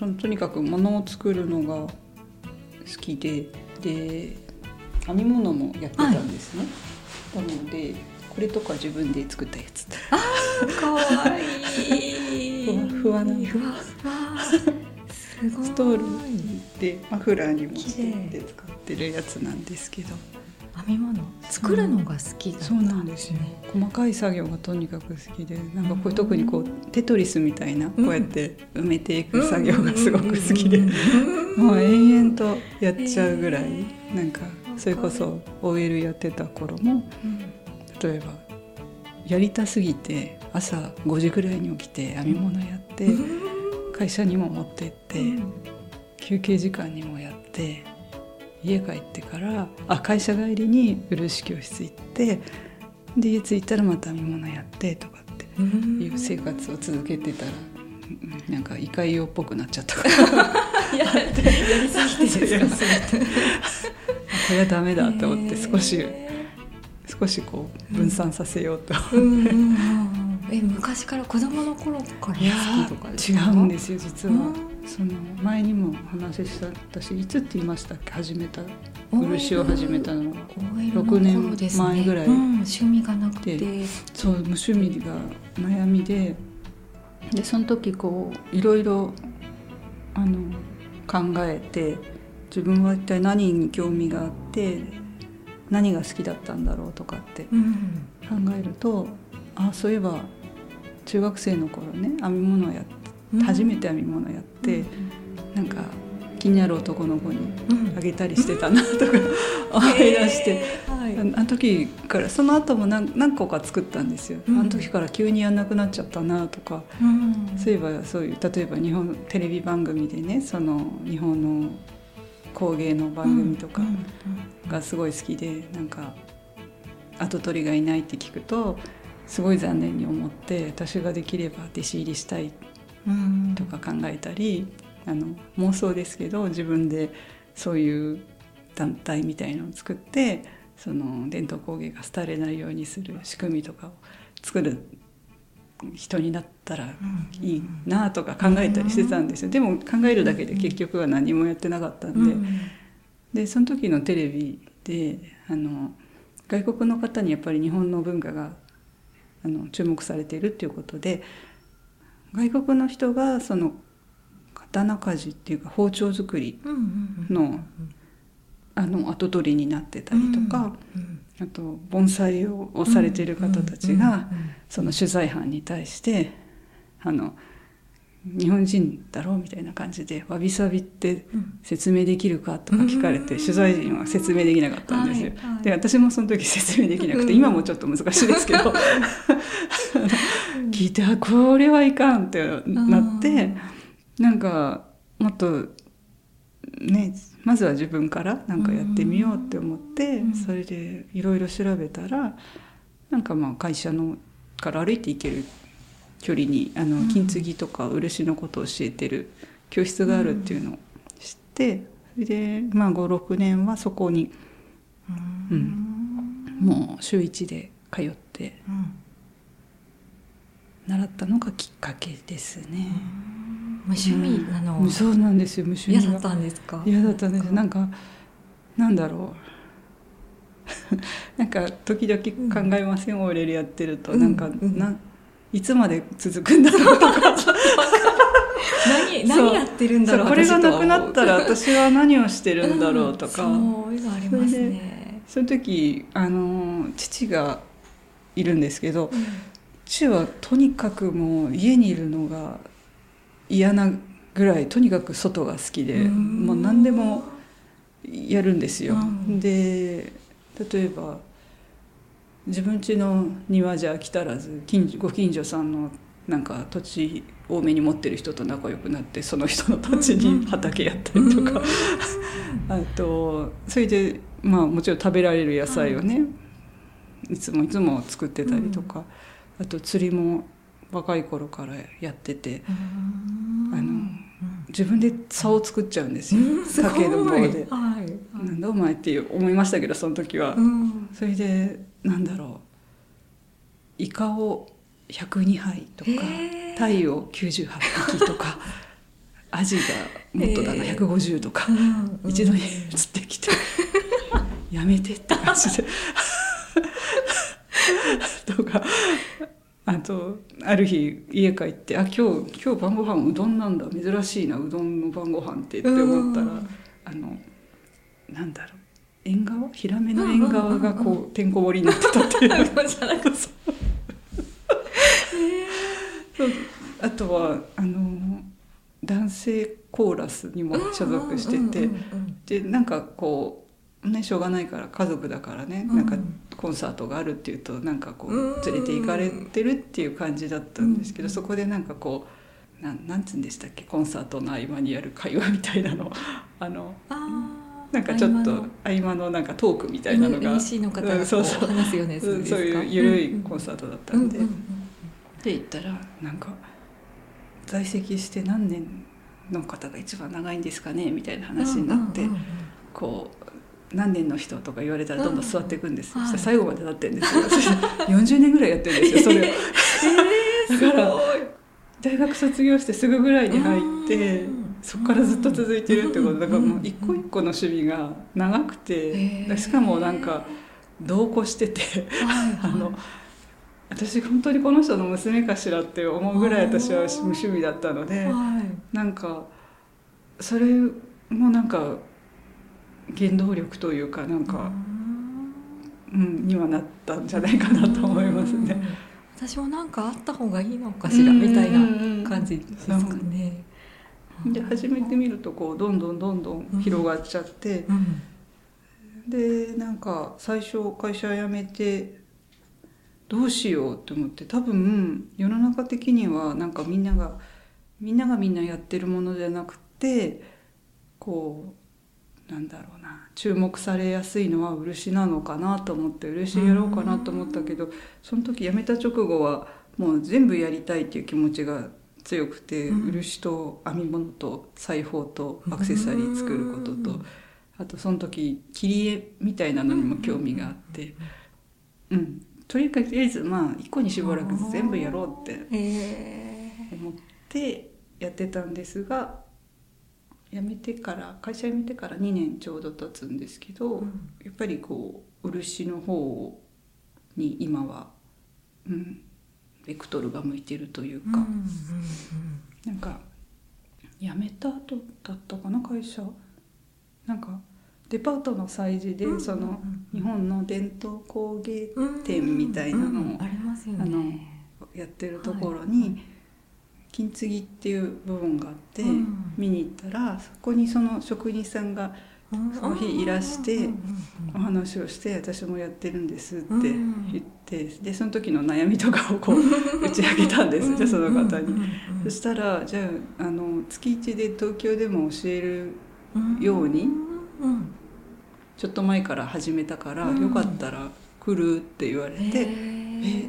そのとにかく物を作るのが好きでで編み物もやってたんですね、なのでこれとか自分で作ったやつ。あーかわいい。ふわふわなふわふわ。すごい。ストールでマフラーにもして使ってるやつなんですけど編み物作るのが好きだったそうなんですよ。ね細かい作業がとにかく好きでなんかこれ特にこうテトリスみたいなこうやって埋めていく作業がすごく好きで。もう延々とやっちゃうぐらいなんかそれこそ OL やってた頃も例えばやりたすぎて朝5時ぐらいに起きて編み物やって会社にも持ってって休憩時間にもやって家帰ってからあ会社帰りに漆教室行ってで家着いたらまた編み物やってとかっていう生活を続けてたらうんなんか異界用っぽくなっちゃった。か らややりすぎてですか これはダメだと思って少しへ少しこう分散させようと。ーうんうんうん。え昔から子供の頃から好きとかです違かうんですよ実は、うん。その前にもお話しした私いつって言いましたっけ？始めた漆を始めたのが OL 6の頃ですね年前ぐらい。うん趣味がなくて。でそう無趣味が悩みで。でその時こういろいろあの考えて自分は一体何に興味があって何が好きだったんだろうとかってうん。考えるとあそういえば中学生の頃ね編み物をや初めて編み物やって、なんか気になる男の子にうん。あげたりしてたなとか 思い出して、はい。あの時からその後も何何個か作ったんですよ、うん。あの時から急にやんなくなっちゃったなとか、うん。そういえばそういう例えば日本テレビ番組でねその日本の工芸の番組とかうん。うん。がすごい好きでなんか跡取りがいないって聞くとすごい残念に思って私ができれば弟子入りしたいうん。とか考えたりあの妄想ですけど自分でそういう団体みたいのを作ってその伝統工芸が廃れないようにする仕組みとかを作る人になったらいいなとか考えたりしてたんですよ。でも考えるだけで結局は何もやってなかったんで。うん。でその時のテレビであの外国の方にやっぱり日本の文化があの注目されているっていうことで外国の人がその刀鍛冶っていうか包丁作りのあの後取りになってたりとか、うんあと盆栽ををされている方たちがその取材班に対してあの日本人だろうみたいな感じで「わびさびってうん説明できるか?」とか聞かれて取材陣は説明できなかったんですよ。はいはい。で私もその時説明できなくてうん今もちょっと難しいですけど。聞いてあこれはいかんってなってなんかもっとねまずは自分からなんかやってみようって思ってうん。それでいろいろ調べたらなんかまあ会社のから歩いて行ける距離にあの金継ぎとか漆のことを教えてる教室があるっていうのを知ってそれでまあ56年はそこにうん。もう週1で通ってうん。習ったのがきっかけですね。無趣味なの？うん。そうなんですよ無趣味が嫌だったんですか？嫌だったんですなんか。なんだろう。なんか時々考えません、オーレルやってると、うん。なんかうん。ないつまで続くんだろうとか。何何やってるんだろう。これがなくなったら私私は何をしてるんだろうとか、うんそういうのありますね。その時あの父がいるんですけど父はとにかくもう家にいるのが嫌なぐらいとにかく外が好きでうん。もう何でもやるんですよ。うん。で例えば自分家の庭じゃ飽き足らず近所ご近所さんのなんか土地多めに持ってる人と仲良くなってその人の土地に畑やったりとか、あとそれでまあもちろん食べられる野菜をね、いつもいつも作ってたりとか、あと釣りも若い頃からやっててうん。あの自分で竿を作っちゃうんですよ、竹の棒で。はい。なんだお前って思いましたけどその時は、うん。それでなんだろう。イカを102杯とかへー。タイを98匹とか アジがもっとだな、えー。150とか、うん一度に釣ってきて やめてって感じで。とかあとある日家帰ってあ今日今日晩ご飯うどんなんだ珍しいなうどんの晩ご飯ってって思ったら、うん。あのなんだろう縁側？ヒラメの縁側がこうてんこ盛りになってたっていう。あとはあの男性コーラスにも所属してて、でなんかこうねしょうがないから家族だからね、うん。なんかコンサートがあるっていうとなんかこううん。連れて行かれてるっていう感じだったんですけど、うん。そこでなんかこうなんなんつうんでしたっけ？コンサートの合間にやる会話みたいなの。あのあーなんかちょっと合間の。なんかトークみたいなのが、ううんそうそう。話すようなやつですか？そういうゆるいコンサートだったんで、うんうんで行ったら。なんか在籍して何年の方が一番長いんですかね？みたいな話になって、こう何年の人とか言われたらどんどん座っていくんですよ、うん最後まで立ってるんですよ。そして40年ぐらいやってるんですよ それを。だから大学卒業してすぐぐらいに入ってうんそこからずっと続いてるってこと。だからもううん一個一個の趣味が長くてしかもなんか同行してて。あの私本当にこの人の娘かしらって思うぐらい私は無趣味だったのではい。なんかそれもなんか原動力というかなんか、うん、にはなったんじゃないかなと思いますね。うん。私もなんかあった方がいいのかしらみたいな感じですかね。で始めてみるとこうどんどんどんどん広がっちゃって、うん。でなんか最初会社辞めてどうしようって思って多分世の中的にはなんかみんながみんながみんなやってるものじゃなくてこうなんだろうな注目されやすいのは漆なのかなと思って漆やろうかなと思ったけどその時辞めた直後はもう全部やりたいっていう気持ちが強くて、うん。漆と編み物と裁縫とアクセサリー作ることと。あとその時切り絵みたいなのにも興味があって、うん、とりあえずまあ一個に絞らず全部やろうってえ思ってやってたんですが辞めてから会社辞めてから2年ちょうど経つんですけど、うん。やっぱりこう漆の方に今は、うん、ベクトルが向いてるというか、ーうんうんなんか辞めた後だったかな会社。なんかデパートの催事で、うんその日本の伝統工芸うん店みたいなのを。やってるところに、金継ぎっていう部分があって、うん。見に行ったらそこにその職人さんがその日いらしてお話をして「私もやってるんです」ってうん。言ってでその時の悩みとかをこう 打ち上げたんですじゃあその方に。そしたらじゃああの月1で東京でも教えるうんようにうんちょっと前から始めたから、うん。よかったら来るって言われへて、ー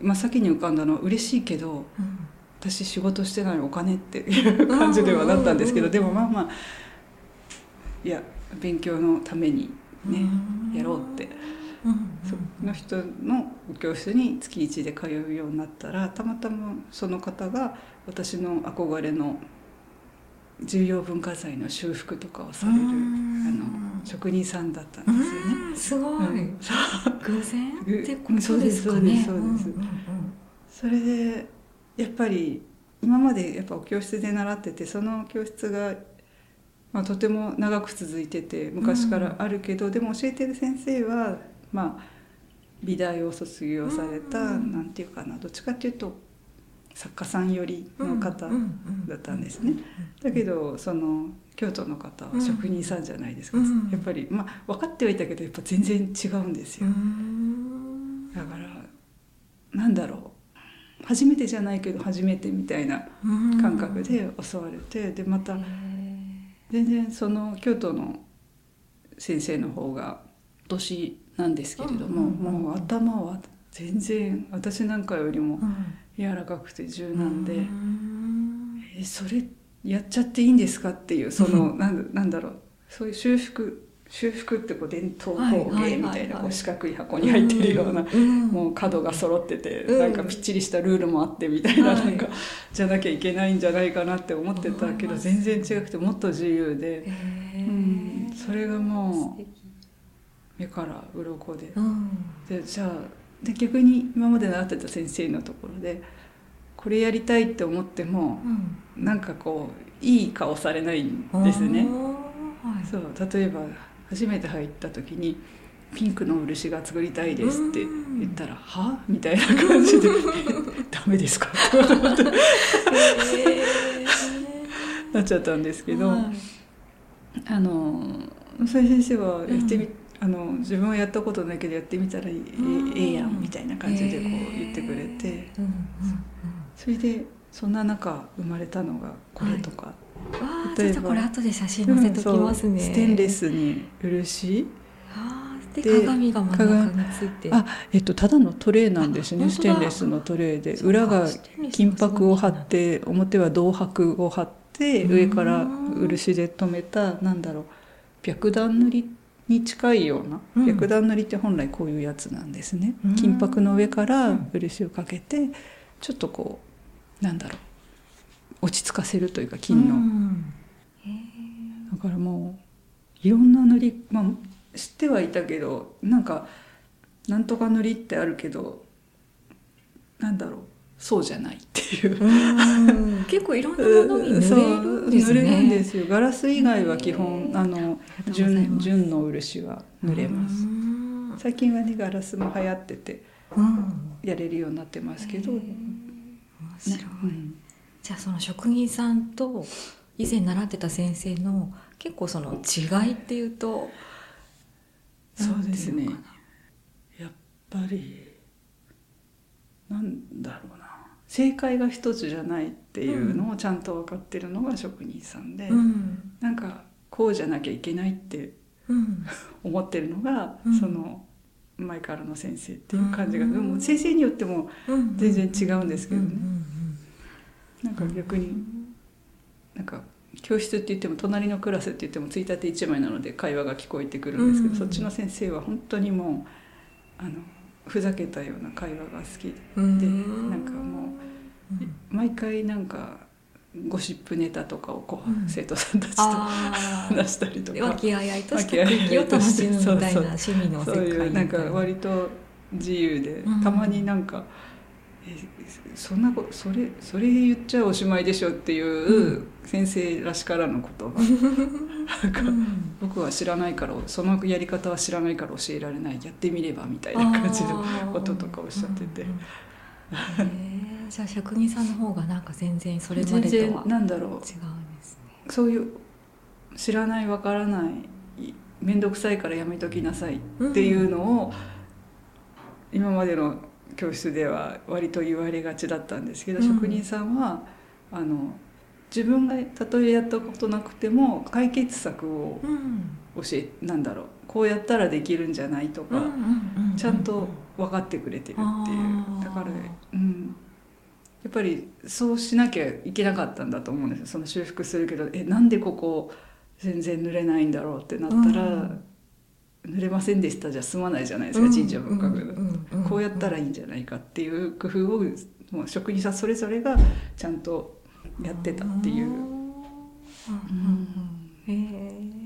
まあ、先に浮かんだのは嬉しいけどうん。私仕事してないお金っていう感じではなったんですけど、うん。でもまあまあいや勉強のためにね、うん。やろうって。その人の教室に月1で通うようになったらたまたまその方が私の憧れの重要文化財の修復とかをされるあうん。の職人さんだったんですよね。うん。すごい、うん。偶然？ぐってことですかね。そうですそうですそれでやっぱり今までやっぱ教室で習っててその教室が、まあ、とても長く続いてて昔からあるけど、でも教えてる先生はまあ美大を卒業された、うんなんていうかなどっちかっていうと作家さん寄りの方うんうんだったんですね。だけどその京都の方は職人さんじゃないですか、うん。やっぱりまあ分かってはいたけどやっぱ全然違うんですよ。うん。だからなんだろう。初めてじゃないけど初めてみたいなうん。感覚で襲われてでまたへ全然その京都の先生の方が年なんですけれども、もう頭は全然私なんかよりも柔らかくて柔軟で、うん。えそれやっちゃっていいんですかっていうその なんなんだろう。そういう修復修復ってこう伝統はい工芸みたいなこう四角い箱に入ってるような、んもう角が揃ってて、うん。なんかぴっちりしたルールもあってみたいな,、はい。なんかじゃなきゃいけないんじゃないかなって思ってたけど全然違くてもっと自由で、うん、それがもう目から鱗で。うん。でじゃあで逆に今まで習ってた先生のところでこれやりたいって思ってもうん。なんかこういい顔されないんですね。そう例えば初めて入った時に「ピンクの漆が作りたいです」って言ったら「は?」みたいな感じで「ダメですか?」ってなっちゃったんですけど、はい。あのそれ先生はやってみ、あの自分はやったことないけどやってみたらええやんみたいな感じでこう言ってくれて、うんうん。それでそんな中生まれたのがこれとか、あちょっとこれ後で写真載せときますね、うんステンレスに漆あーでで鏡が真ん中について。あえっとただのトレーなんですね。ステンレスのトレーで。裏が金箔を貼って表は銅箔を貼ってうん。上から漆で留めたなんだろう。白檀塗りに近いような、うん。白檀塗りって本来こういうやつなんですね、うん。金箔の上からうん漆をかけてちょっとこうなんだろう落ち着かせるというか金の、うん。だからもういろんな塗り、まあ、知ってはいたけどなんかなんとか塗りってあるけどなんだろうそうじゃないっていう。うん。結構いろんなものに塗れるんですね。塗れるんですよ。ガラス以外は基本あの純純の漆は塗れます。うん。最近はねガラスも流行っててうん。やれるようになってますけど、面白い、うんじゃあその職人さんと以前習ってた先生の結構その違いっていうとそうですね。やっぱりなんだろうな。正解が一つじゃないっていうのをちゃんと分かってるのが職人さんで、なうん。なんかこうじゃなきゃいけないってうん。思ってるのが、うん。その前からの先生っていう感じが、うん。でも先生によってもうん。全然違うんですけどね、うんなんか逆になんか教室って言っても隣のクラスって言ってもついたて1枚なので会話が聞こえてくるんですけど、うんそっちの先生は本当にもうあのふざけたような会話が好きで、うん。なんかもううん。毎回なんかゴシップネタとかをこう、うん。生徒さんたちとあ話したりとあか和気あいあいとした空気を楽しむみたいな趣味の世そう界いうなんか割と自由で、うん。たまになんか「えそんなことそれそれ言っちゃおしまいでしょ」っていうう先生らしからぬ言葉。なんかうん。僕は知らないからそのやり方は知らないから教えられない。やってみればみたいな感じのこととかおっしゃってて。うんうんへえじゃあ職人さんの方がなんか全然それまでとは違うんなんだろう。ですね。そういう知らないわからない面倒くさいからやめときなさいっていうのを、今までの教室では割と言われがちだったんですけど、うん。職人さんはあの自分がたとえやったことなくても解決策をうん。教えなんだろうこうやったらできるんじゃないとか、ちゃんと分かってくれてるっていう。だから、うん、やっぱりそうしなきゃいけなかったんだと思うんですよ。その修復するけどえなんでここ全然塗れないんだろうってなったら、うん塗れませんでしたじゃ済まないじゃないですか、神社仏閣、うんうんこうやったらいいんじゃないかっていう工夫をもう職人さんそれぞれがちゃんとやってたっていう。うんうんうん。へえ